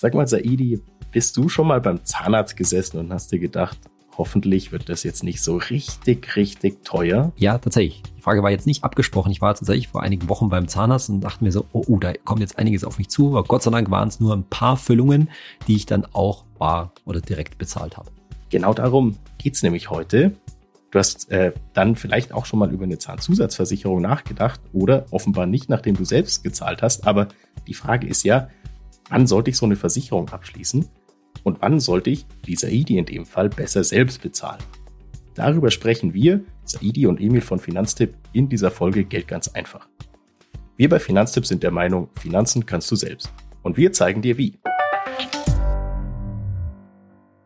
Sag mal, Saidi, bist du schon mal beim Zahnarzt gesessen und hast dir gedacht, hoffentlich wird das jetzt nicht so richtig, richtig teuer? Ja, tatsächlich. Die Frage war jetzt nicht abgesprochen. Ich war tatsächlich vor einigen Wochen beim Zahnarzt und dachte mir so, oh, oh da kommt jetzt einiges auf mich zu. Aber Gott sei Dank waren es nur ein paar Füllungen, die ich dann auch bar oder direkt bezahlt habe. Genau darum geht's nämlich heute. Du hast äh, dann vielleicht auch schon mal über eine Zahnzusatzversicherung nachgedacht oder offenbar nicht, nachdem du selbst gezahlt hast. Aber die Frage ist ja, wann sollte ich so eine Versicherung abschließen und wann sollte ich, wie Saidi in dem Fall, besser selbst bezahlen? Darüber sprechen wir, Saidi und Emil von Finanztipp, in dieser Folge Geld ganz einfach. Wir bei Finanztipp sind der Meinung, Finanzen kannst du selbst. Und wir zeigen dir wie.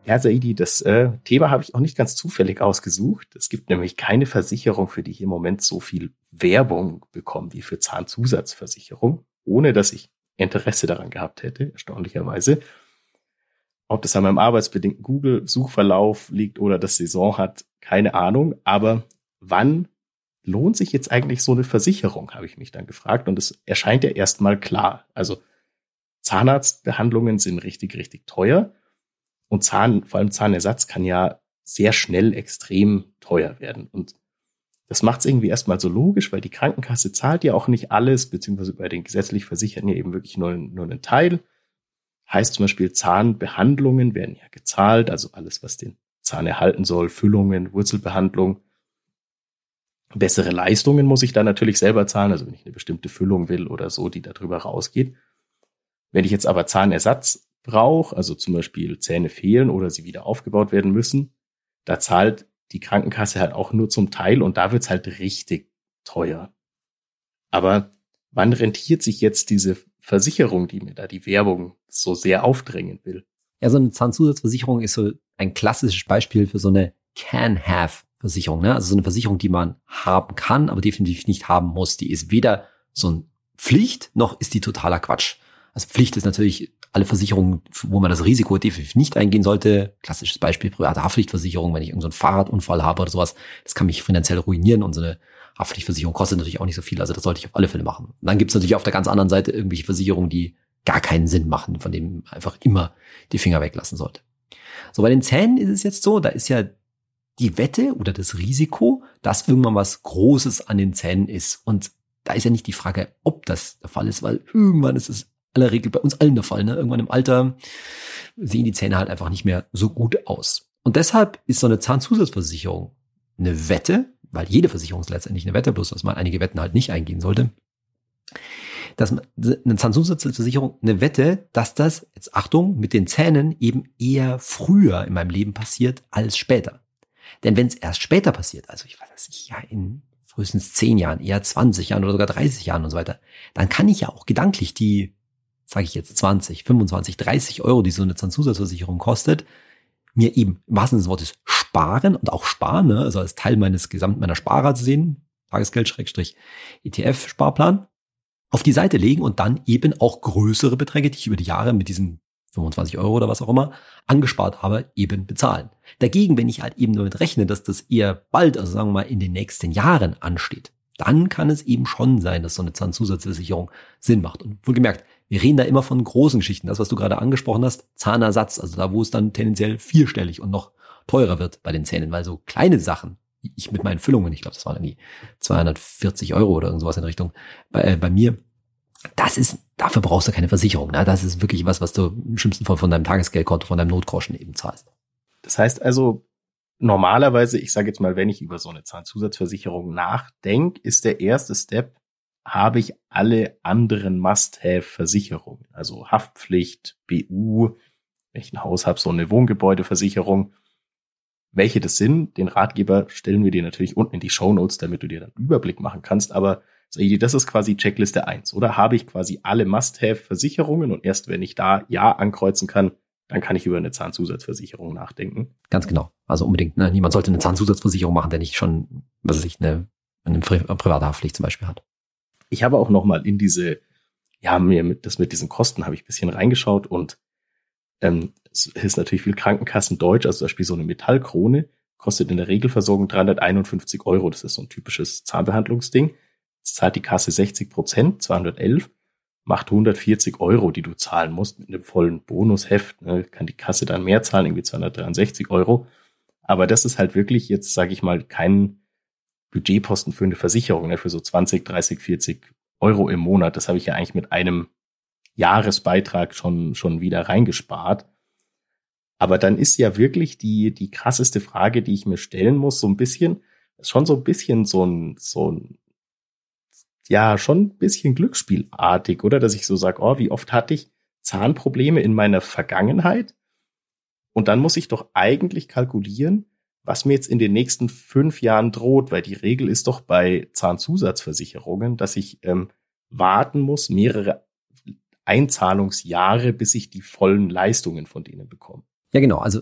Ja, Saidi, das äh, Thema habe ich auch nicht ganz zufällig ausgesucht. Es gibt nämlich keine Versicherung, für die ich im Moment so viel Werbung bekomme wie für Zahnzusatzversicherung, ohne dass ich Interesse daran gehabt hätte, erstaunlicherweise. Ob das an meinem arbeitsbedingten Google-Suchverlauf liegt oder das Saison hat, keine Ahnung. Aber wann lohnt sich jetzt eigentlich so eine Versicherung, habe ich mich dann gefragt. Und es erscheint ja erstmal klar. Also Zahnarztbehandlungen sind richtig, richtig teuer. Und Zahn, vor allem Zahnersatz kann ja sehr schnell extrem teuer werden. Und das macht es irgendwie erstmal so logisch, weil die Krankenkasse zahlt ja auch nicht alles, beziehungsweise bei den gesetzlich Versicherten ja eben wirklich nur, nur einen Teil. Heißt zum Beispiel, Zahnbehandlungen werden ja gezahlt, also alles, was den Zahn erhalten soll, Füllungen, Wurzelbehandlung. Bessere Leistungen muss ich da natürlich selber zahlen, also wenn ich eine bestimmte Füllung will oder so, die darüber rausgeht. Wenn ich jetzt aber Zahnersatz brauche, also zum Beispiel Zähne fehlen oder sie wieder aufgebaut werden müssen, da zahlt die Krankenkasse halt auch nur zum Teil und da wird's halt richtig teuer. Aber wann rentiert sich jetzt diese Versicherung, die mir da die Werbung so sehr aufdrängen will? Ja, so eine Zahnzusatzversicherung ist so ein klassisches Beispiel für so eine Can-Have-Versicherung. Ne? Also so eine Versicherung, die man haben kann, aber definitiv nicht haben muss. Die ist weder so ein Pflicht, noch ist die totaler Quatsch. Also Pflicht ist natürlich alle Versicherungen, wo man das Risiko definitiv nicht eingehen sollte. Klassisches Beispiel, private Haftpflichtversicherung, wenn ich irgendeinen so Fahrradunfall habe oder sowas, das kann mich finanziell ruinieren und so eine Haftpflichtversicherung kostet natürlich auch nicht so viel, also das sollte ich auf alle Fälle machen. Dann gibt es natürlich auf der ganz anderen Seite irgendwelche Versicherungen, die gar keinen Sinn machen, von denen einfach immer die Finger weglassen sollte. So, bei den Zähnen ist es jetzt so, da ist ja die Wette oder das Risiko, dass irgendwann was Großes an den Zähnen ist. Und da ist ja nicht die Frage, ob das der Fall ist, weil irgendwann ist es aller Regel bei uns allen der Fall. Ne? Irgendwann im Alter sehen die Zähne halt einfach nicht mehr so gut aus. Und deshalb ist so eine Zahnzusatzversicherung eine Wette, weil jede Versicherung ist letztendlich eine Wette, bloß dass man einige Wetten halt nicht eingehen sollte. Dass man, eine Zahnzusatzversicherung eine Wette, dass das, jetzt Achtung, mit den Zähnen eben eher früher in meinem Leben passiert als später. Denn wenn es erst später passiert, also ich weiß nicht, ja, in frühestens 10 Jahren, eher 20 Jahren oder sogar 30 Jahren und so weiter, dann kann ich ja auch gedanklich die sage ich jetzt 20, 25, 30 Euro, die so eine Zahnzusatzversicherung kostet, mir eben im wahrsten Sinne des Wortes sparen und auch sparen, ne? also als Teil meines gesamten meiner Sparer zu sehen, Tagesgeld-ETF-Sparplan, auf die Seite legen und dann eben auch größere Beträge, die ich über die Jahre mit diesen 25 Euro oder was auch immer angespart habe, eben bezahlen. Dagegen, wenn ich halt eben damit rechne, dass das eher bald, also sagen wir mal in den nächsten Jahren ansteht, dann kann es eben schon sein, dass so eine Zahnzusatzversicherung Sinn macht. Und wohlgemerkt, wir reden da immer von großen Geschichten. Das, was du gerade angesprochen hast, Zahnersatz, also da, wo es dann tendenziell vierstellig und noch teurer wird bei den Zähnen, weil so kleine Sachen, ich mit meinen Füllungen, ich glaube, das waren irgendwie 240 Euro oder irgendwas in Richtung, bei, äh, bei mir, das ist, dafür brauchst du keine Versicherung. Ne? Das ist wirklich was, was du im schlimmsten Fall von deinem Tagesgeldkonto, von deinem Notgroschen eben zahlst. Das heißt also, normalerweise, ich sage jetzt mal, wenn ich über so eine Zahnzusatzversicherung nachdenke, ist der erste Step, habe ich alle anderen Must-Have-Versicherungen, also Haftpflicht, BU, wenn ich ein Haus habe, so eine Wohngebäudeversicherung. Welche das sind, den Ratgeber stellen wir dir natürlich unten in die Show Notes, damit du dir dann Überblick machen kannst. Aber das ist quasi Checkliste eins, oder? Habe ich quasi alle Must-Have-Versicherungen und erst wenn ich da Ja ankreuzen kann, dann kann ich über eine Zahnzusatzversicherung nachdenken. Ganz genau. Also unbedingt. Ne? Niemand sollte eine Zahnzusatzversicherung machen, der nicht schon, was weiß ich, eine, eine private Haftpflicht zum Beispiel hat. Ich habe auch noch mal in diese, ja, mir mit, das mit diesen Kosten habe ich ein bisschen reingeschaut und ähm, es ist natürlich viel Krankenkassen deutsch, also zum Beispiel so eine Metallkrone kostet in der Regelversorgung 351 Euro. Das ist so ein typisches Zahnbehandlungsding. Jetzt zahlt die Kasse 60 Prozent, 211. macht 140 Euro, die du zahlen musst mit einem vollen Bonusheft. Ne, kann die Kasse dann mehr zahlen, irgendwie 263 Euro. Aber das ist halt wirklich jetzt, sage ich mal, kein Budgetposten für eine Versicherung, ne, für so 20, 30, 40 Euro im Monat. Das habe ich ja eigentlich mit einem Jahresbeitrag schon, schon wieder reingespart. Aber dann ist ja wirklich die, die krasseste Frage, die ich mir stellen muss, so ein bisschen, schon so ein bisschen so ein, so ein, ja, schon ein bisschen glücksspielartig, oder? Dass ich so sage, oh, wie oft hatte ich Zahnprobleme in meiner Vergangenheit? Und dann muss ich doch eigentlich kalkulieren, was mir jetzt in den nächsten fünf Jahren droht, weil die Regel ist doch bei Zahnzusatzversicherungen, dass ich ähm, warten muss, mehrere Einzahlungsjahre, bis ich die vollen Leistungen von denen bekomme. Ja, genau. Also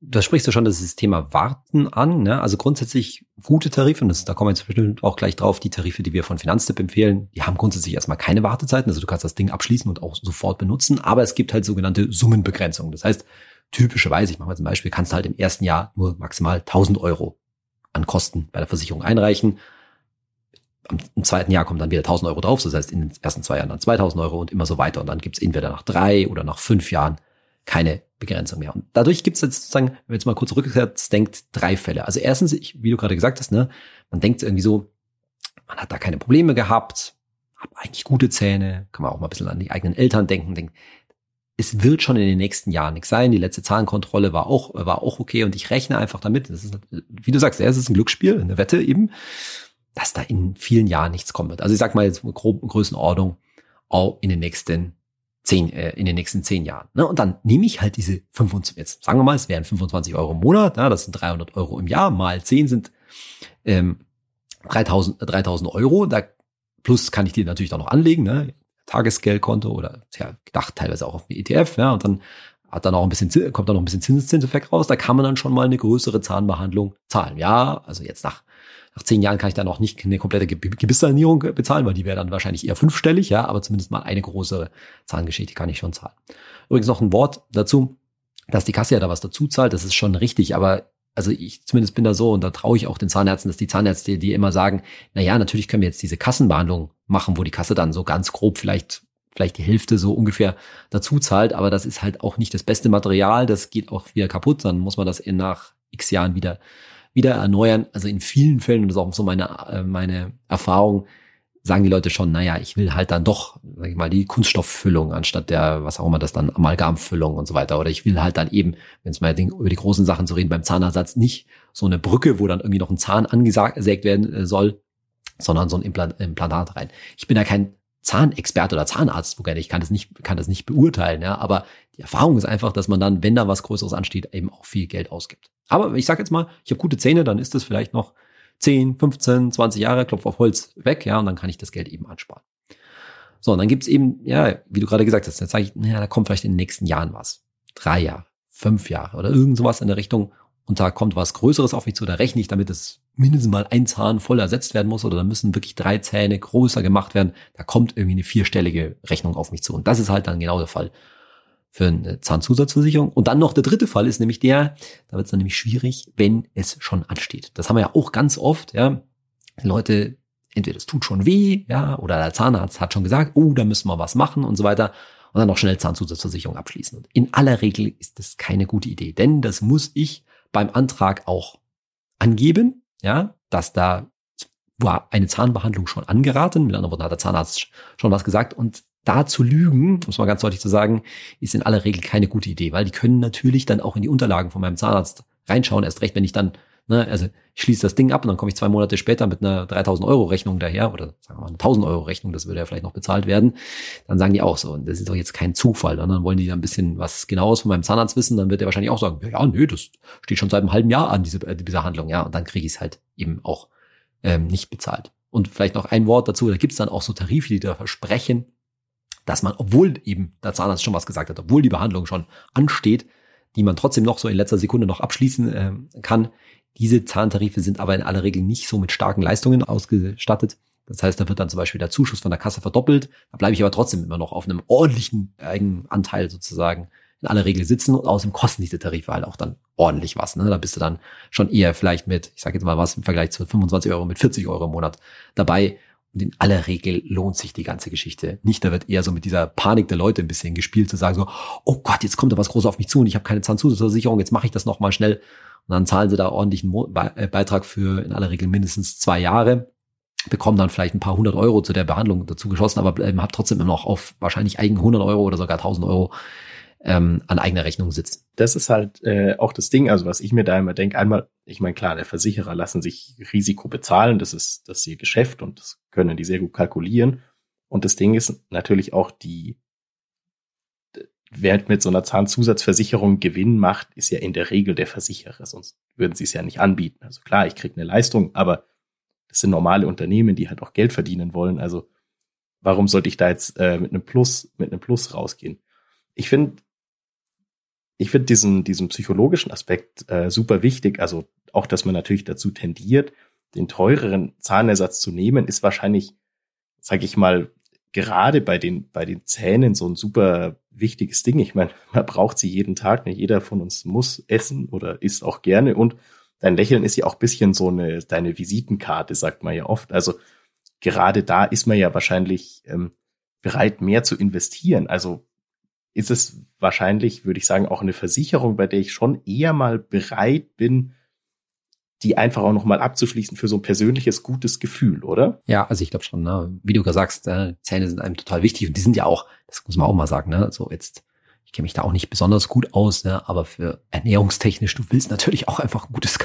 da sprichst du schon das Thema Warten an. Ne? Also grundsätzlich gute Tarife, und das, da kommen wir jetzt bestimmt auch gleich drauf, die Tarife, die wir von Finanztipp empfehlen, die haben grundsätzlich erstmal keine Wartezeiten. Also du kannst das Ding abschließen und auch sofort benutzen, aber es gibt halt sogenannte Summenbegrenzungen. Das heißt, typischerweise, ich mache mal zum Beispiel, kannst du halt im ersten Jahr nur maximal 1000 Euro an Kosten bei der Versicherung einreichen. Im zweiten Jahr kommt dann wieder 1000 Euro drauf, das heißt in den ersten zwei Jahren dann 2000 Euro und immer so weiter. Und dann gibt es entweder nach drei oder nach fünf Jahren keine Begrenzung mehr. Und dadurch gibt es jetzt sozusagen, wenn man jetzt mal kurz rückwärts denkt, drei Fälle. Also erstens, ich, wie du gerade gesagt hast, ne, man denkt irgendwie so, man hat da keine Probleme gehabt, hat eigentlich gute Zähne, kann man auch mal ein bisschen an die eigenen Eltern denken, denkt, es wird schon in den nächsten Jahren nichts sein. Die letzte Zahlenkontrolle war auch, war auch okay und ich rechne einfach damit, das ist, wie du sagst, es ist ein Glücksspiel, eine Wette eben, dass da in vielen Jahren nichts kommen wird. Also ich sag mal jetzt grob Größenordnung, auch in den nächsten zehn, äh, in den nächsten zehn Jahren. Ne? Und dann nehme ich halt diese 25, jetzt sagen wir mal, es wären 25 Euro im Monat, ja, das sind 300 Euro im Jahr, mal zehn sind ähm, 3000, 3000 Euro. Da, plus kann ich die natürlich auch noch anlegen, ne? Tagesgeldkonto oder ja, gedacht teilweise auch auf den ETF, ja, und dann hat dann auch ein bisschen, kommt dann noch ein bisschen Zinseszinseffekt raus. Da kann man dann schon mal eine größere Zahnbehandlung zahlen. Ja, also jetzt nach nach zehn Jahren kann ich dann auch nicht eine komplette Gebisssanierung bezahlen, weil die wäre dann wahrscheinlich eher fünfstellig, ja, aber zumindest mal eine große Zahngeschichte kann ich schon zahlen. Übrigens noch ein Wort dazu, dass die Kasse ja da was dazu zahlt, das ist schon richtig, aber also ich zumindest bin da so und da traue ich auch den Zahnärzten, dass die Zahnärzte, die immer sagen, na ja, natürlich können wir jetzt diese Kassenbehandlung machen, wo die Kasse dann so ganz grob vielleicht vielleicht die Hälfte so ungefähr dazu zahlt, aber das ist halt auch nicht das beste Material, das geht auch wieder kaputt, dann muss man das in nach x Jahren wieder wieder erneuern. Also in vielen Fällen, und das ist auch so meine, äh, meine Erfahrung, sagen die Leute schon, naja, ich will halt dann doch, sag ich mal, die Kunststofffüllung anstatt der, was auch immer das dann, Amalgamfüllung und so weiter. Oder ich will halt dann eben, wenn es mal über die großen Sachen zu reden, beim Zahnersatz nicht so eine Brücke, wo dann irgendwie noch ein Zahn angesägt werden äh, soll, sondern so ein Implantat rein. Ich bin ja kein Zahnexperte oder Zahnarzt, wobei ich kann das nicht, kann das nicht beurteilen, ja, aber die Erfahrung ist einfach, dass man dann, wenn da was Größeres ansteht, eben auch viel Geld ausgibt. Aber ich sag jetzt mal, ich habe gute Zähne, dann ist das vielleicht noch 10, 15, 20 Jahre, Klopf auf Holz weg, ja, und dann kann ich das Geld eben ansparen. So, und dann gibt's eben, ja, wie du gerade gesagt hast, jetzt sage ich, naja, da kommt vielleicht in den nächsten Jahren was. Drei Jahre, fünf Jahre oder irgend sowas in der Richtung. Und da kommt was Größeres auf mich zu, da rechne ich damit, dass mindestens mal ein Zahn voll ersetzt werden muss oder da müssen wirklich drei Zähne größer gemacht werden. Da kommt irgendwie eine vierstellige Rechnung auf mich zu. Und das ist halt dann genau der Fall für eine Zahnzusatzversicherung. Und dann noch der dritte Fall ist nämlich der, da wird es dann nämlich schwierig, wenn es schon ansteht. Das haben wir ja auch ganz oft, ja. Leute, entweder es tut schon weh, ja, oder der Zahnarzt hat schon gesagt, oh, da müssen wir was machen und so weiter. Und dann noch schnell Zahnzusatzversicherung abschließen. Und in aller Regel ist das keine gute Idee, denn das muss ich beim Antrag auch angeben, ja, dass da war eine Zahnbehandlung schon angeraten. Mit anderen Worten hat der Zahnarzt schon was gesagt und da zu lügen, muss man ganz deutlich zu sagen, ist in aller Regel keine gute Idee, weil die können natürlich dann auch in die Unterlagen von meinem Zahnarzt reinschauen, erst recht, wenn ich dann, ne, also ich schließe das Ding ab und dann komme ich zwei Monate später mit einer 3000 Euro Rechnung daher oder sagen wir mal eine 1000 Euro Rechnung, das würde ja vielleicht noch bezahlt werden, dann sagen die auch so, und das ist doch jetzt kein Zufall, dann wollen die ein bisschen was genaues von meinem Zahnarzt wissen, dann wird er wahrscheinlich auch sagen, ja, ja nö, das steht schon seit einem halben Jahr an, diese, äh, diese Handlung, ja, und dann kriege ich es halt eben auch ähm, nicht bezahlt. Und vielleicht noch ein Wort dazu, da gibt es dann auch so Tarife, die da versprechen, dass man, obwohl eben der Zahnarzt schon was gesagt hat, obwohl die Behandlung schon ansteht, die man trotzdem noch so in letzter Sekunde noch abschließen äh, kann. Diese Zahntarife sind aber in aller Regel nicht so mit starken Leistungen ausgestattet. Das heißt, da wird dann zum Beispiel der Zuschuss von der Kasse verdoppelt. Da bleibe ich aber trotzdem immer noch auf einem ordentlichen Eigenanteil sozusagen in aller Regel sitzen und außerdem kosten diese Tarife halt auch dann ordentlich was. Ne? Da bist du dann schon eher vielleicht mit, ich sage jetzt mal was im Vergleich zu 25 Euro mit 40 Euro im Monat dabei Und in aller Regel lohnt sich die ganze Geschichte nicht. Da wird eher so mit dieser Panik der Leute ein bisschen gespielt, zu sagen so, oh Gott, jetzt kommt da was Großes auf mich zu und ich habe keine Zahnzusatzversicherung, jetzt mache ich das nochmal schnell. Und dann zahlen sie da ordentlichen äh, Beitrag für in aller Regel mindestens zwei Jahre, bekommen dann vielleicht ein paar hundert Euro zu der Behandlung dazu geschossen, aber ähm, habt trotzdem immer noch auf wahrscheinlich eigen 100 Euro oder sogar 1000 Euro ähm, an eigener Rechnung sitzen. Das ist halt äh, auch das Ding, also was ich mir da immer denke, einmal, ich meine, klar, der Versicherer lassen sich Risiko bezahlen, das ist das ist ihr Geschäft und das können die sehr gut kalkulieren. Und das Ding ist natürlich auch die, wer mit so einer Zahnzusatzversicherung Gewinn macht, ist ja in der Regel der Versicherer, sonst würden sie es ja nicht anbieten. Also klar, ich kriege eine Leistung, aber das sind normale Unternehmen, die halt auch Geld verdienen wollen. Also warum sollte ich da jetzt äh, mit einem Plus, mit einem Plus rausgehen? Ich finde, ich finde diesen, diesen psychologischen Aspekt äh, super wichtig. Also auch, dass man natürlich dazu tendiert, den teureren Zahnersatz zu nehmen, ist wahrscheinlich, sage ich mal, gerade bei den, bei den Zähnen so ein super wichtiges Ding. Ich meine, man braucht sie jeden Tag. Nicht jeder von uns muss essen oder isst auch gerne. Und dein Lächeln ist ja auch bisschen so eine, deine Visitenkarte, sagt man ja oft. Also gerade da ist man ja wahrscheinlich ähm, bereit, mehr zu investieren. Also ist es wahrscheinlich, würde ich sagen, auch eine Versicherung, bei der ich schon eher mal bereit bin, die einfach auch nochmal abzuschließen für so ein persönliches, gutes Gefühl, oder? Ja, also ich glaube schon, ne? wie du gerade sagst, äh, Zähne sind einem total wichtig und die sind ja auch, das muss man auch mal sagen, ne? so jetzt kenne mich da auch nicht besonders gut aus, ne? aber für ernährungstechnisch, du willst natürlich auch einfach ein gutes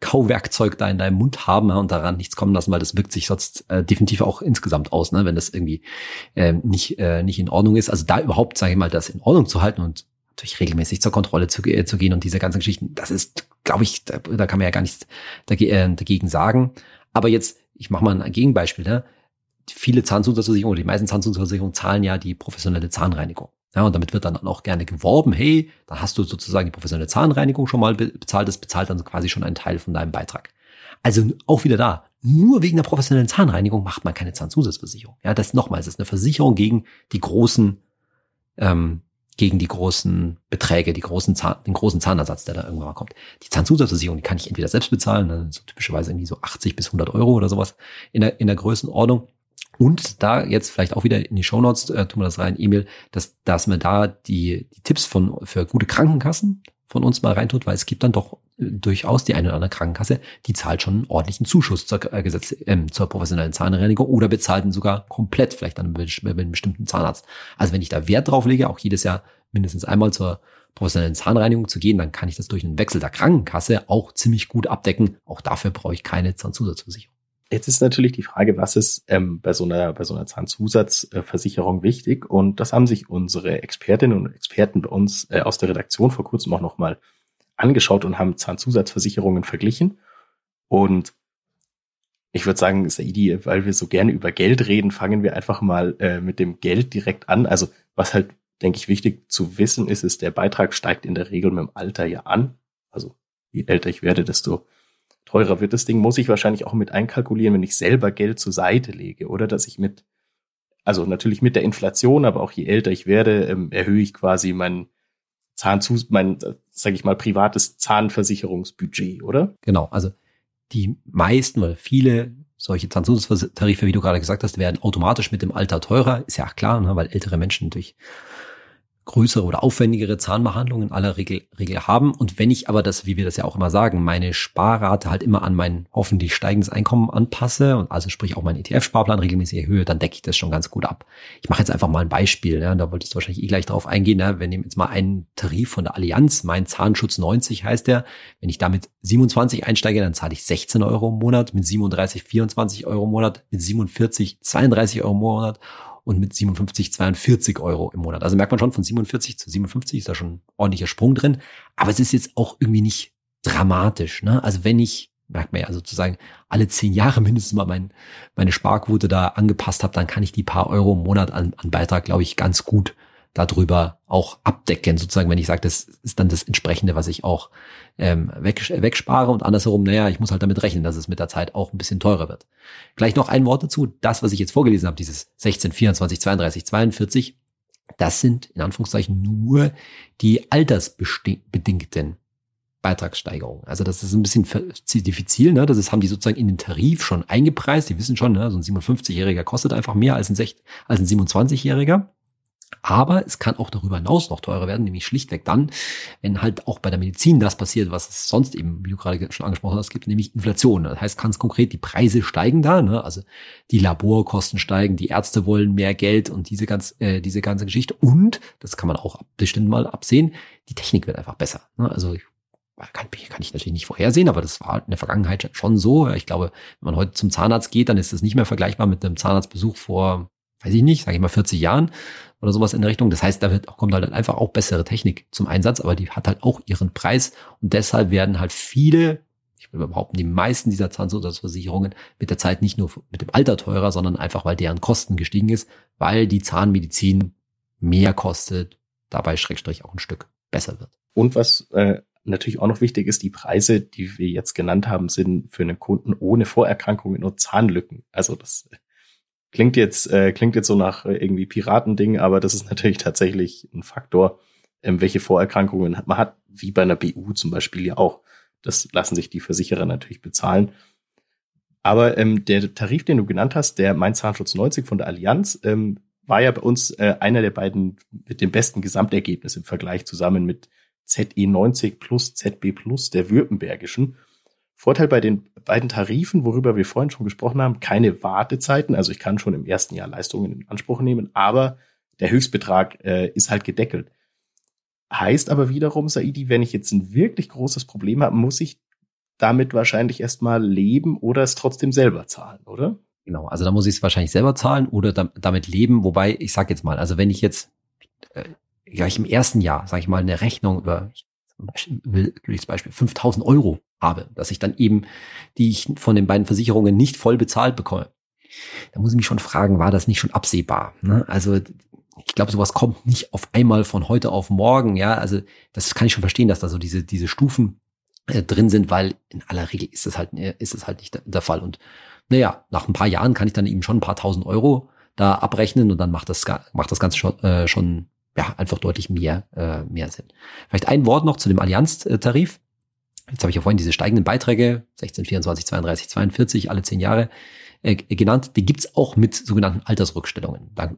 Kauwerkzeug da in deinem Mund haben ne? und daran nichts kommen lassen, weil das wirkt sich sonst äh, definitiv auch insgesamt aus, ne? wenn das irgendwie äh, nicht, äh, nicht in Ordnung ist. Also da überhaupt, sage ich mal, das in Ordnung zu halten und natürlich regelmäßig zur Kontrolle zu, äh, zu gehen und diese ganzen Geschichten, das ist, glaube ich, da, da kann man ja gar nichts dagegen, äh, dagegen sagen. Aber jetzt, ich mache mal ein Gegenbeispiel, ne? viele Zahnzusatzversicherungen oder die meisten Zahnzusatzversicherungen zahlen ja die professionelle Zahnreinigung. Ja, und damit wird dann auch gerne geworben, hey, da hast du sozusagen die professionelle Zahnreinigung schon mal bezahlt, das bezahlt dann quasi schon einen Teil von deinem Beitrag. Also auch wieder da, nur wegen der professionellen Zahnreinigung macht man keine Zahnzusatzversicherung. Ja, das nochmal, es ist eine Versicherung gegen die großen, ähm, gegen die großen Beträge, die großen Zahn, den großen Zahnersatz, der da irgendwann mal kommt. Die Zahnzusatzversicherung, die kann ich entweder selbst bezahlen, ne, so typischerweise irgendwie so 80 bis 100 Euro oder sowas in der, in der Größenordnung. Und da jetzt vielleicht auch wieder in die Shownotes äh, tun wir das rein, E-Mail, dass, dass man da die, die Tipps von, für gute Krankenkassen von uns mal reintut, weil es gibt dann doch äh, durchaus die eine oder andere Krankenkasse, die zahlt schon einen ordentlichen Zuschuss zur, äh, Gesetz, äh, zur professionellen Zahnreinigung oder bezahlt ihn sogar komplett, vielleicht dann mit einem bestimmten Zahnarzt. Also wenn ich da Wert drauf lege, auch jedes Jahr mindestens einmal zur professionellen Zahnreinigung zu gehen, dann kann ich das durch einen Wechsel der Krankenkasse auch ziemlich gut abdecken. Auch dafür brauche ich keine Zahnzusatzversicherung. Jetzt ist natürlich die Frage, was ist ähm, bei so einer bei so einer Zahnzusatzversicherung wichtig? Und das haben sich unsere Expertinnen und Experten bei uns äh, aus der Redaktion vor kurzem auch nochmal angeschaut und haben Zahnzusatzversicherungen verglichen. Und ich würde sagen, Saidi, weil wir so gerne über Geld reden, fangen wir einfach mal äh, mit dem Geld direkt an. Also was halt, denke ich, wichtig zu wissen ist, ist, der Beitrag steigt in der Regel mit dem Alter ja an. Also je älter ich werde, desto teurer wird das Ding, muss ich wahrscheinlich auch mit einkalkulieren, wenn ich selber Geld zur Seite lege, oder dass ich mit, also natürlich mit der Inflation, aber auch je älter ich werde, ähm, erhöhe ich quasi mein Zahnzus, mein, sage ich mal, privates Zahnversicherungsbudget, oder? Genau, also die meisten oder viele solche Zahnzusatztarife, wie du gerade gesagt hast, werden automatisch mit dem Alter teurer. Ist ja klar, ne, weil ältere Menschen durch größere oder aufwendigere Zahnbehandlungen in aller Regel, Regel haben. Und wenn ich aber das, wie wir das ja auch immer sagen, meine Sparrate halt immer an mein hoffentlich steigendes Einkommen anpasse und also sprich auch meinen ETF-Sparplan regelmäßig erhöhe, dann decke ich das schon ganz gut ab. Ich mache jetzt einfach mal ein Beispiel, ja, da wolltest du wahrscheinlich eh gleich drauf eingehen. Ja, wir nehmen jetzt mal einen Tarif von der Allianz, mein Zahnschutz 90 heißt der. Wenn ich damit 27 einsteige, dann zahle ich 16 Euro im Monat, mit 37 24 Euro im Monat, mit 47 32 Euro im Monat und mit 57 42 Euro im Monat. Also merkt man schon, von 47 zu 57 ist da schon ein ordentlicher Sprung drin. Aber es ist jetzt auch irgendwie nicht dramatisch. Ne? Also wenn ich, merkt man ja sozusagen, alle zehn Jahre mindestens mal mein, meine Sparquote da angepasst habe, dann kann ich die paar Euro im Monat an, an Beitrag, glaube ich, ganz gut darüber auch abdecken, sozusagen, wenn ich sage, das ist dann das entsprechende, was ich auch ähm, weg, wegspare und andersherum, naja, ich muss halt damit rechnen, dass es mit der Zeit auch ein bisschen teurer wird. Gleich noch ein Wort dazu, das, was ich jetzt vorgelesen habe, dieses 16, 24, 32, 42, das sind in Anführungszeichen nur die altersbedingten Beitragssteigerung. Also das ist ein bisschen diffizil, ne? Das ist, haben die sozusagen in den Tarif schon eingepreist. Die wissen schon, ne? so ein 57-Jähriger kostet einfach mehr als ein, als ein 27-Jähriger. Aber es kann auch darüber hinaus noch teurer werden, nämlich schlichtweg dann, wenn halt auch bei der Medizin das passiert, was es sonst eben, wie du gerade schon angesprochen hast, gibt, nämlich Inflation. Das heißt ganz konkret, die Preise steigen da, ne? also die Laborkosten steigen, die Ärzte wollen mehr Geld und diese, ganz, äh, diese ganze Geschichte. Und, das kann man auch bestimmt mal absehen, die Technik wird einfach besser. Ne? Also kann, kann ich natürlich nicht vorhersehen, aber das war in der Vergangenheit schon so. Ich glaube, wenn man heute zum Zahnarzt geht, dann ist das nicht mehr vergleichbar mit einem Zahnarztbesuch vor, weiß ich nicht, sage ich mal 40 Jahren oder sowas in der Richtung. Das heißt, da kommt halt einfach auch bessere Technik zum Einsatz, aber die hat halt auch ihren Preis und deshalb werden halt viele, ich will behaupten, die meisten dieser Zahnzusatzversicherungen mit der Zeit nicht nur mit dem Alter teurer, sondern einfach, weil deren Kosten gestiegen ist, weil die Zahnmedizin mehr kostet, dabei Schrägstrich auch ein Stück besser wird. Und was äh, natürlich auch noch wichtig ist, die Preise, die wir jetzt genannt haben, sind für einen Kunden ohne Vorerkrankungen nur Zahnlücken. Also das klingt jetzt, äh, klingt jetzt so nach äh, irgendwie Piratending, aber das ist natürlich tatsächlich ein Faktor, ähm, welche Vorerkrankungen man hat, wie bei einer BU zum Beispiel ja auch. Das lassen sich die Versicherer natürlich bezahlen. Aber ähm, der Tarif, den du genannt hast, der Mein Zahnschutz 90 von der Allianz, ähm, war ja bei uns äh, einer der beiden mit dem besten Gesamtergebnis im Vergleich zusammen mit ZE90 plus ZB plus der Württembergischen. Vorteil bei den beiden Tarifen, worüber wir vorhin schon gesprochen haben, keine Wartezeiten. Also ich kann schon im ersten Jahr Leistungen in Anspruch nehmen, aber der Höchstbetrag äh, ist halt gedeckelt. Heißt aber wiederum, Saidi, wenn ich jetzt ein wirklich großes Problem habe, muss ich damit wahrscheinlich erstmal leben oder es trotzdem selber zahlen, oder? Genau, also da muss ich es wahrscheinlich selber zahlen oder damit leben. Wobei, ich sage jetzt mal, also wenn ich jetzt äh, ja, ich im ersten Jahr, sage ich mal, eine Rechnung über zum Das Beispiel 5000 Euro habe, dass ich dann eben, die ich von den beiden Versicherungen nicht voll bezahlt bekomme. Da muss ich mich schon fragen, war das nicht schon absehbar? Ne? Also ich glaube, sowas kommt nicht auf einmal von heute auf morgen. Ja, also das kann ich schon verstehen, dass da so diese diese Stufen äh, drin sind, weil in aller Regel ist es halt äh, ist es halt nicht der, der Fall. Und naja, nach ein paar Jahren kann ich dann eben schon ein paar tausend Euro da abrechnen und dann macht das macht das Ganze schon, äh, schon ja, einfach deutlich mehr, äh, mehr sind. Vielleicht ein Wort noch zu dem Allianz-Tarif. Jetzt habe ich ja vorhin diese steigenden Beiträge, 16, 24, 32, 42, alle zehn Jahre äh, genannt. Die gibt's auch mit sogenannten Altersrückstellungen. Da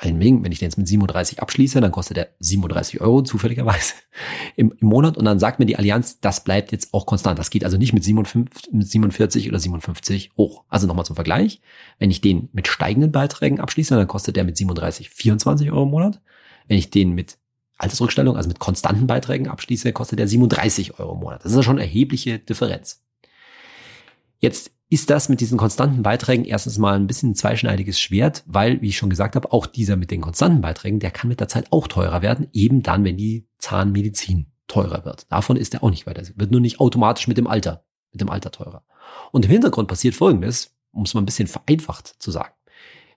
meinetwegen, wenn ich den jetzt mit 37 abschließe, dann kostet der 37 Euro zufälligerweise im, im Monat und dann sagt mir die Allianz, das bleibt jetzt auch konstant. Das geht also nicht mit, 57, mit 47 oder 57 hoch. Also nochmal zum Vergleich. Wenn ich den mit steigenden Beiträgen abschließe, dann kostet der mit 37 24 Euro im Monat. Wenn ich den mit Altersrückstellung, also mit konstanten Beiträgen abschließe, kostet der 37 Euro im Monat. Das ist ja schon eine erhebliche Differenz. Jetzt ist das mit diesen konstanten Beiträgen erstens mal ein bisschen ein zweischneidiges Schwert, weil, wie ich schon gesagt habe, auch dieser mit den konstanten Beiträgen, der kann mit der Zeit auch teurer werden, eben dann, wenn die Zahnmedizin teurer wird. Davon ist er auch nicht weiter. Wird nur nicht automatisch mit dem Alter, mit dem Alter teurer. Und im Hintergrund passiert Folgendes, um es mal ein bisschen vereinfacht zu sagen.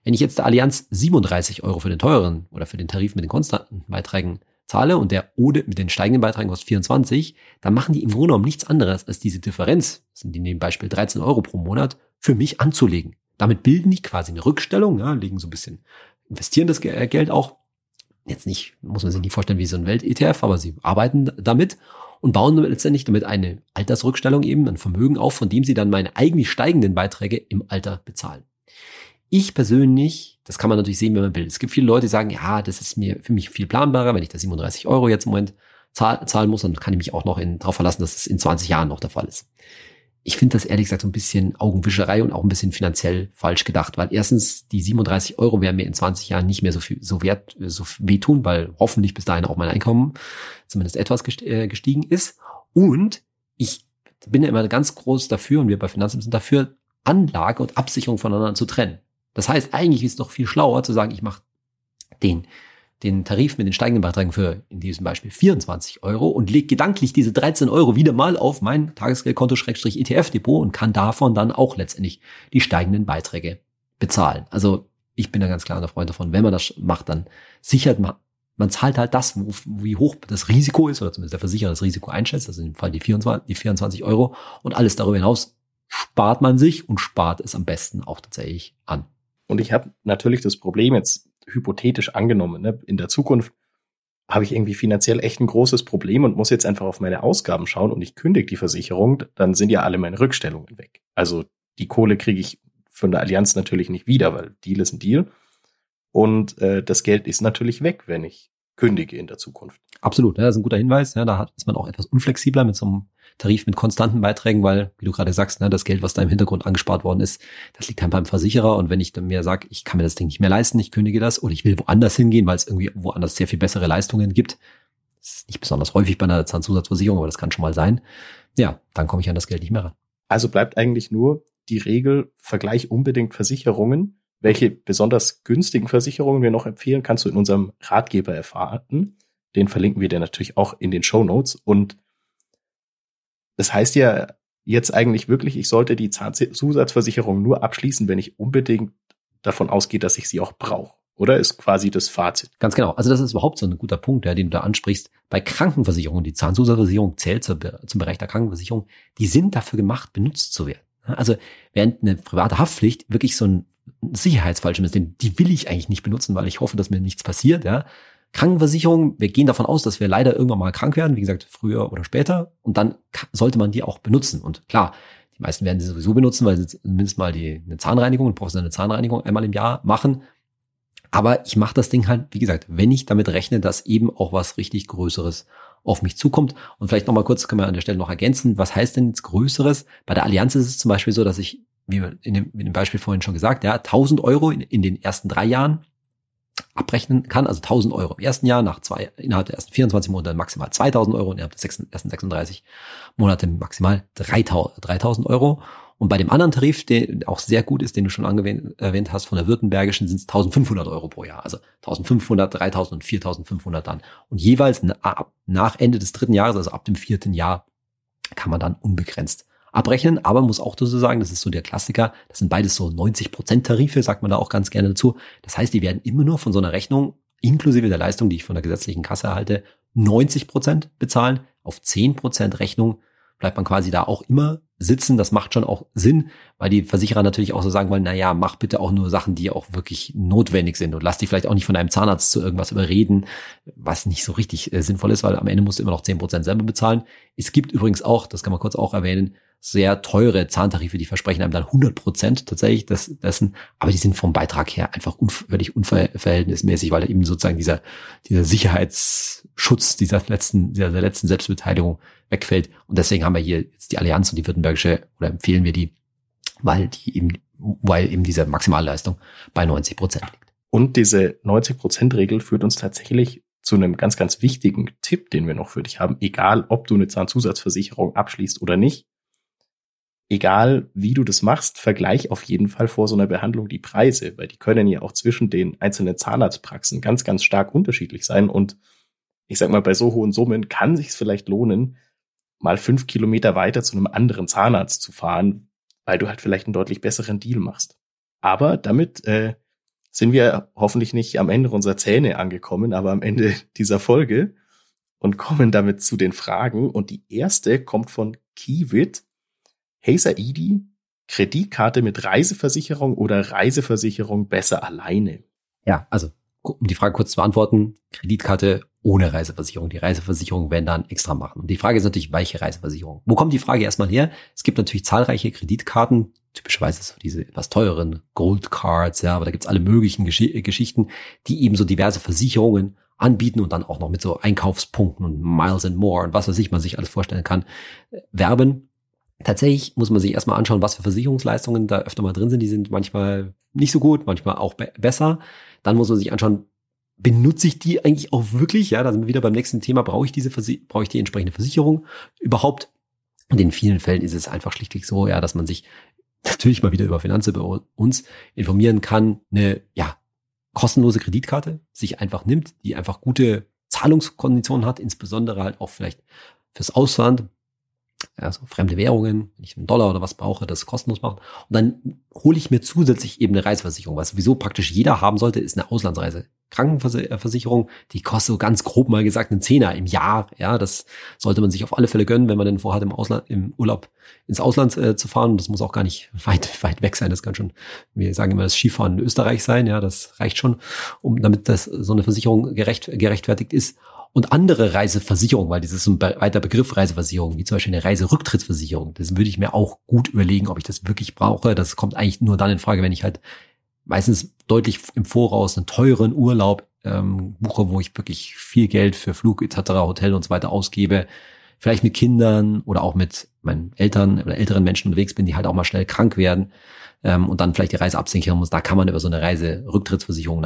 Wenn ich jetzt der Allianz 37 Euro für den teuren oder für den Tarif mit den konstanten Beiträgen zahle und der Ode mit den steigenden Beiträgen kostet 24, dann machen die im Grunde genommen nichts anderes, als diese Differenz, das sind in dem Beispiel 13 Euro pro Monat, für mich anzulegen. Damit bilden die quasi eine Rückstellung, ja, legen so ein bisschen, investieren das äh, Geld auch. Jetzt nicht, muss man sich nicht vorstellen wie so ein Welt-ETF, aber sie arbeiten damit und bauen letztendlich damit eine Altersrückstellung eben, ein Vermögen auf, von dem sie dann meine eigentlich steigenden Beiträge im Alter bezahlen. Ich persönlich, das kann man natürlich sehen, wenn man will. Es gibt viele Leute, die sagen, ja, das ist mir für mich viel planbarer, wenn ich da 37 Euro jetzt im Moment zahl, zahlen muss, dann kann ich mich auch noch darauf verlassen, dass es in 20 Jahren noch der Fall ist. Ich finde das ehrlich gesagt so ein bisschen Augenwischerei und auch ein bisschen finanziell falsch gedacht, weil erstens die 37 Euro werden mir in 20 Jahren nicht mehr so viel, so wert, so wehtun, weil hoffentlich bis dahin auch mein Einkommen zumindest etwas äh, gestiegen ist. Und ich bin ja immer ganz groß dafür und wir bei Finanzamt sind dafür, Anlage und Absicherung voneinander zu trennen. Das heißt, eigentlich ist es doch viel schlauer zu sagen, ich mache den, den Tarif mit den steigenden Beiträgen für in diesem Beispiel 24 Euro und lege gedanklich diese 13 Euro wieder mal auf mein Tagesgeldkonto-ETF-Depot und kann davon dann auch letztendlich die steigenden Beiträge bezahlen. Also ich bin da ganz klar ein Freund davon, wenn man das macht, dann sichert man, man zahlt halt das, wo, wie hoch das Risiko ist, oder zumindest der Versicherer das Risiko einschätzt, also dem Fall die 24, die 24 Euro und alles darüber hinaus spart man sich und spart es am besten auch tatsächlich an. Und ich habe natürlich das Problem jetzt hypothetisch angenommen, ne? in der Zukunft habe ich irgendwie finanziell echt ein großes Problem und muss jetzt einfach auf meine Ausgaben schauen und ich kündige die Versicherung, dann sind ja alle meine Rückstellungen weg. Also die Kohle kriege ich von der Allianz natürlich nicht wieder, weil Deal ist ein Deal. Und äh, das Geld ist natürlich weg, wenn ich kündige in der Zukunft. Absolut, ja, das ist ein guter Hinweis. Ja, da ist man auch etwas unflexibler mit so einem Tarif mit konstanten Beiträgen, weil, wie du gerade sagst, ne, das Geld, was da im Hintergrund angespart worden ist, das liegt halt beim Versicherer. Und wenn ich dann mir sage, ich kann mir das Ding nicht mehr leisten, ich kündige das oder ich will woanders hingehen, weil es irgendwie woanders sehr viel bessere Leistungen gibt, das ist nicht besonders häufig bei einer Zahnzusatzversicherung, aber das kann schon mal sein, ja, dann komme ich an das Geld nicht mehr ran. Also bleibt eigentlich nur die Regel, vergleich unbedingt Versicherungen. Welche besonders günstigen Versicherungen wir noch empfehlen, kannst du in unserem Ratgeber erfahren. Den verlinken wir dir natürlich auch in den Show Notes. Und das heißt ja jetzt eigentlich wirklich, ich sollte die Zahnzusatzversicherung nur abschließen, wenn ich unbedingt davon ausgehe, dass ich sie auch brauche. Oder ist quasi das Fazit? Ganz genau. Also das ist überhaupt so ein guter Punkt, ja, den du da ansprichst. Bei Krankenversicherungen, die Zahnzusatzversicherung zählt zum Bereich der Krankenversicherung, die sind dafür gemacht, benutzt zu werden. Also während eine private Haftpflicht wirklich so ein Sicherheitsfallschirm ist, den, die will ich eigentlich nicht benutzen, weil ich hoffe, dass mir nichts passiert. Ja. Krankenversicherung, wir gehen davon aus, dass wir leider irgendwann mal krank werden, wie gesagt, früher oder später. Und dann sollte man die auch benutzen. Und klar, die meisten werden sie sowieso benutzen, weil sie zumindest mal die, eine Zahnreinigung, eine professionelle Zahnreinigung einmal im Jahr machen. Aber ich mache das Ding halt, wie gesagt, wenn ich damit rechne, dass eben auch was richtig Größeres auf mich zukommt. Und vielleicht nochmal kurz, können wir an der Stelle noch ergänzen, was heißt denn jetzt Größeres? Bei der Allianz ist es zum Beispiel so, dass ich, wie in dem, in dem Beispiel vorhin schon gesagt, ja, 1000 Euro in, in den ersten drei Jahren abrechnen kann, also 1000 Euro im ersten Jahr, nach zwei, innerhalb der ersten 24 Monate maximal 2000 Euro, innerhalb der ersten 36 Monate maximal 3000 Euro. Und bei dem anderen Tarif, der auch sehr gut ist, den du schon erwähnt hast, von der Württembergischen, sind es 1500 Euro pro Jahr. Also 1500, 3000 und 4500 dann. Und jeweils nach Ende des dritten Jahres, also ab dem vierten Jahr, kann man dann unbegrenzt abrechnen. Aber muss auch dazu sagen, das ist so der Klassiker, das sind beides so 90% Tarife, sagt man da auch ganz gerne dazu. Das heißt, die werden immer nur von so einer Rechnung, inklusive der Leistung, die ich von der gesetzlichen Kasse erhalte, 90% bezahlen. Auf 10% Rechnung bleibt man quasi da auch immer sitzen. Das macht schon auch Sinn, weil die Versicherer natürlich auch so sagen wollen, na ja, mach bitte auch nur Sachen, die auch wirklich notwendig sind und lass dich vielleicht auch nicht von deinem Zahnarzt zu irgendwas überreden, was nicht so richtig äh, sinnvoll ist, weil am Ende musst du immer noch zehn Prozent selber bezahlen. Es gibt übrigens auch, das kann man kurz auch erwähnen, sehr teure Zahntarife, die versprechen einem dann 100 Prozent tatsächlich des, dessen, aber die sind vom Beitrag her einfach unver völlig unverhältnismäßig, weil eben sozusagen dieser, dieser Sicherheitsschutz dieser letzten, dieser letzten Selbstbeteiligung wegfällt. Und deswegen haben wir hier jetzt die Allianz und die Württembergische, oder empfehlen wir die, weil die eben, weil eben diese Maximalleistung bei 90 Prozent liegt. Und diese 90 Prozent Regel führt uns tatsächlich zu einem ganz, ganz wichtigen Tipp, den wir noch für dich haben. Egal, ob du eine Zahnzusatzversicherung abschließt oder nicht, egal wie du das machst, vergleich auf jeden Fall vor so einer Behandlung die Preise, weil die können ja auch zwischen den einzelnen Zahnarztpraxen ganz, ganz stark unterschiedlich sein. Und ich sag mal, bei so hohen Summen kann sich vielleicht lohnen, mal fünf Kilometer weiter zu einem anderen Zahnarzt zu fahren, weil du halt vielleicht einen deutlich besseren Deal machst. Aber damit äh, sind wir hoffentlich nicht am Ende unserer Zähne angekommen, aber am Ende dieser Folge und kommen damit zu den Fragen. Und die erste kommt von Kiwit. Hey Saidi, Kreditkarte mit Reiseversicherung oder Reiseversicherung besser alleine? Ja, also um die Frage kurz zu beantworten, Kreditkarte ohne Reiseversicherung. Die Reiseversicherung werden dann extra machen. Und die Frage ist natürlich, welche Reiseversicherung? Wo kommt die Frage erstmal her? Es gibt natürlich zahlreiche Kreditkarten, typischerweise so diese etwas teureren Gold Cards, ja, aber da gibt's alle möglichen Gesch Geschichten, die eben so diverse Versicherungen anbieten und dann auch noch mit so Einkaufspunkten und Miles and More und was weiß ich, man sich alles vorstellen kann, äh, werben. Tatsächlich muss man sich erstmal anschauen, was für Versicherungsleistungen da öfter mal drin sind. Die sind manchmal nicht so gut, manchmal auch be besser. Dann muss man sich anschauen, benutze ich die eigentlich auch wirklich? Ja, da sind wir wieder beim nächsten Thema. Brauche ich diese, brauche ich die entsprechende Versicherung überhaupt? Und in vielen Fällen ist es einfach schlichtweg so, ja, dass man sich natürlich mal wieder über Finanzen bei uns informieren kann, eine, ja, kostenlose Kreditkarte sich einfach nimmt, die einfach gute Zahlungskonditionen hat, insbesondere halt auch vielleicht fürs Ausland, also fremde Währungen, wenn ich einen Dollar oder was brauche, das kostenlos machen. Und dann hole ich mir zusätzlich eben eine Reiseversicherung, was sowieso praktisch jeder haben sollte, ist eine Auslandsreise. Krankenversicherung, die kostet so ganz grob mal gesagt einen Zehner im Jahr. Ja, das sollte man sich auf alle Fälle gönnen, wenn man denn vorhat, im Ausland, im Urlaub ins Ausland äh, zu fahren. Das muss auch gar nicht weit, weit weg sein. Das kann schon, wir sagen immer, das Skifahren in Österreich sein. Ja, das reicht schon, um damit das so eine Versicherung gerecht, gerechtfertigt ist. Und andere Reiseversicherungen, weil das ist ein weiter Begriff Reiseversicherung, wie zum Beispiel eine Reiserücktrittsversicherung, das würde ich mir auch gut überlegen, ob ich das wirklich brauche. Das kommt eigentlich nur dann in Frage, wenn ich halt meistens deutlich im Voraus einen teuren Urlaub ähm, buche, wo ich wirklich viel Geld für Flug etc., Hotel und so weiter ausgebe, vielleicht mit Kindern oder auch mit meinen Eltern oder älteren Menschen unterwegs bin, die halt auch mal schnell krank werden ähm, und dann vielleicht die Reise absichern muss. Da kann man über so eine Reiserücktrittsversicherung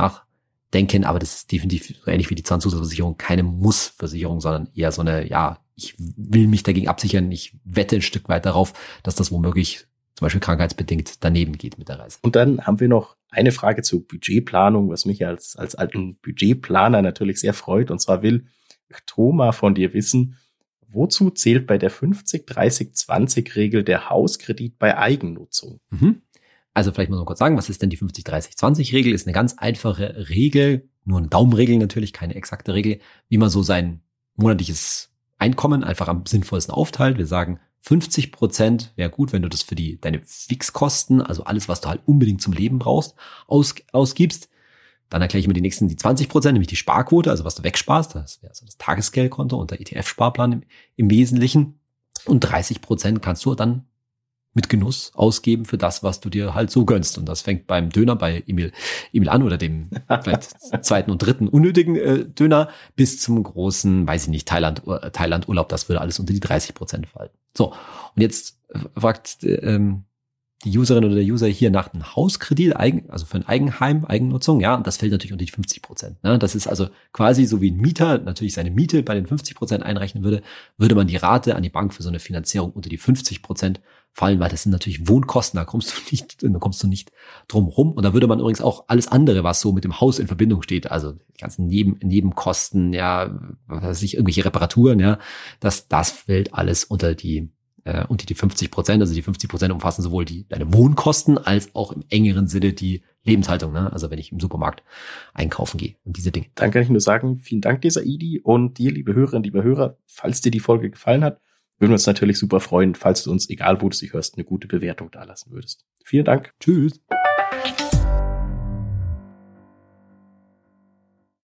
nachdenken, aber das ist definitiv so ähnlich wie die Zahnzusatzversicherung keine Muss-Versicherung, sondern eher so eine, ja, ich will mich dagegen absichern, ich wette ein Stück weit darauf, dass das womöglich zum Beispiel krankheitsbedingt daneben geht mit der Reise. Und dann haben wir noch eine Frage zur Budgetplanung, was mich als, als alten Budgetplaner natürlich sehr freut. Und zwar will Thoma von dir wissen, wozu zählt bei der 50-30-20-Regel der Hauskredit bei Eigennutzung? Mhm. Also vielleicht muss man kurz sagen, was ist denn die 50-30-20-Regel? Ist eine ganz einfache Regel, nur eine Daumenregel natürlich, keine exakte Regel, wie man so sein monatliches Einkommen einfach am sinnvollsten aufteilt. Wir sagen, 50 Prozent wäre gut, wenn du das für die, deine Fixkosten, also alles, was du halt unbedingt zum Leben brauchst, aus, ausgibst. Dann erkläre ich mir die nächsten, die 20 Prozent, nämlich die Sparquote, also was du wegsparst. Das wäre also das Tagesgeldkonto und der ETF-Sparplan im, im Wesentlichen. Und 30 Prozent kannst du dann mit Genuss ausgeben für das, was du dir halt so gönnst. Und das fängt beim Döner bei Emil, Emil an oder dem vielleicht zweiten und dritten unnötigen äh, Döner bis zum großen, weiß ich nicht, Thailand, äh, Thailand Urlaub. Das würde alles unter die 30 Prozent fallen. So. Und jetzt äh, fragt ähm, die Userin oder der User hier nach einem Hauskredit, also für ein Eigenheim, Eigennutzung, ja, und das fällt natürlich unter die 50 Prozent. Ne? Das ist also quasi so wie ein Mieter natürlich seine Miete bei den 50 Prozent einrechnen würde, würde man die Rate an die Bank für so eine Finanzierung unter die 50 Prozent fallen, weil das sind natürlich Wohnkosten, da kommst du nicht, da kommst du nicht drum rum. Und da würde man übrigens auch alles andere, was so mit dem Haus in Verbindung steht, also die ganzen Neben, Nebenkosten, ja, was weiß ich, irgendwelche Reparaturen, ja, das, das fällt alles unter die äh, unter die 50 Prozent. Also die 50 Prozent umfassen sowohl die deine Wohnkosten als auch im engeren Sinne die Lebenshaltung. Ne? Also wenn ich im Supermarkt einkaufen gehe und diese Dinge. Dann kann ich nur sagen, vielen Dank dieser Idi und dir, liebe Hörerinnen, liebe Hörer, falls dir die Folge gefallen hat, würden wir uns natürlich super freuen, falls du uns, egal wo du sie hörst, eine gute Bewertung dalassen würdest. Vielen Dank. Tschüss.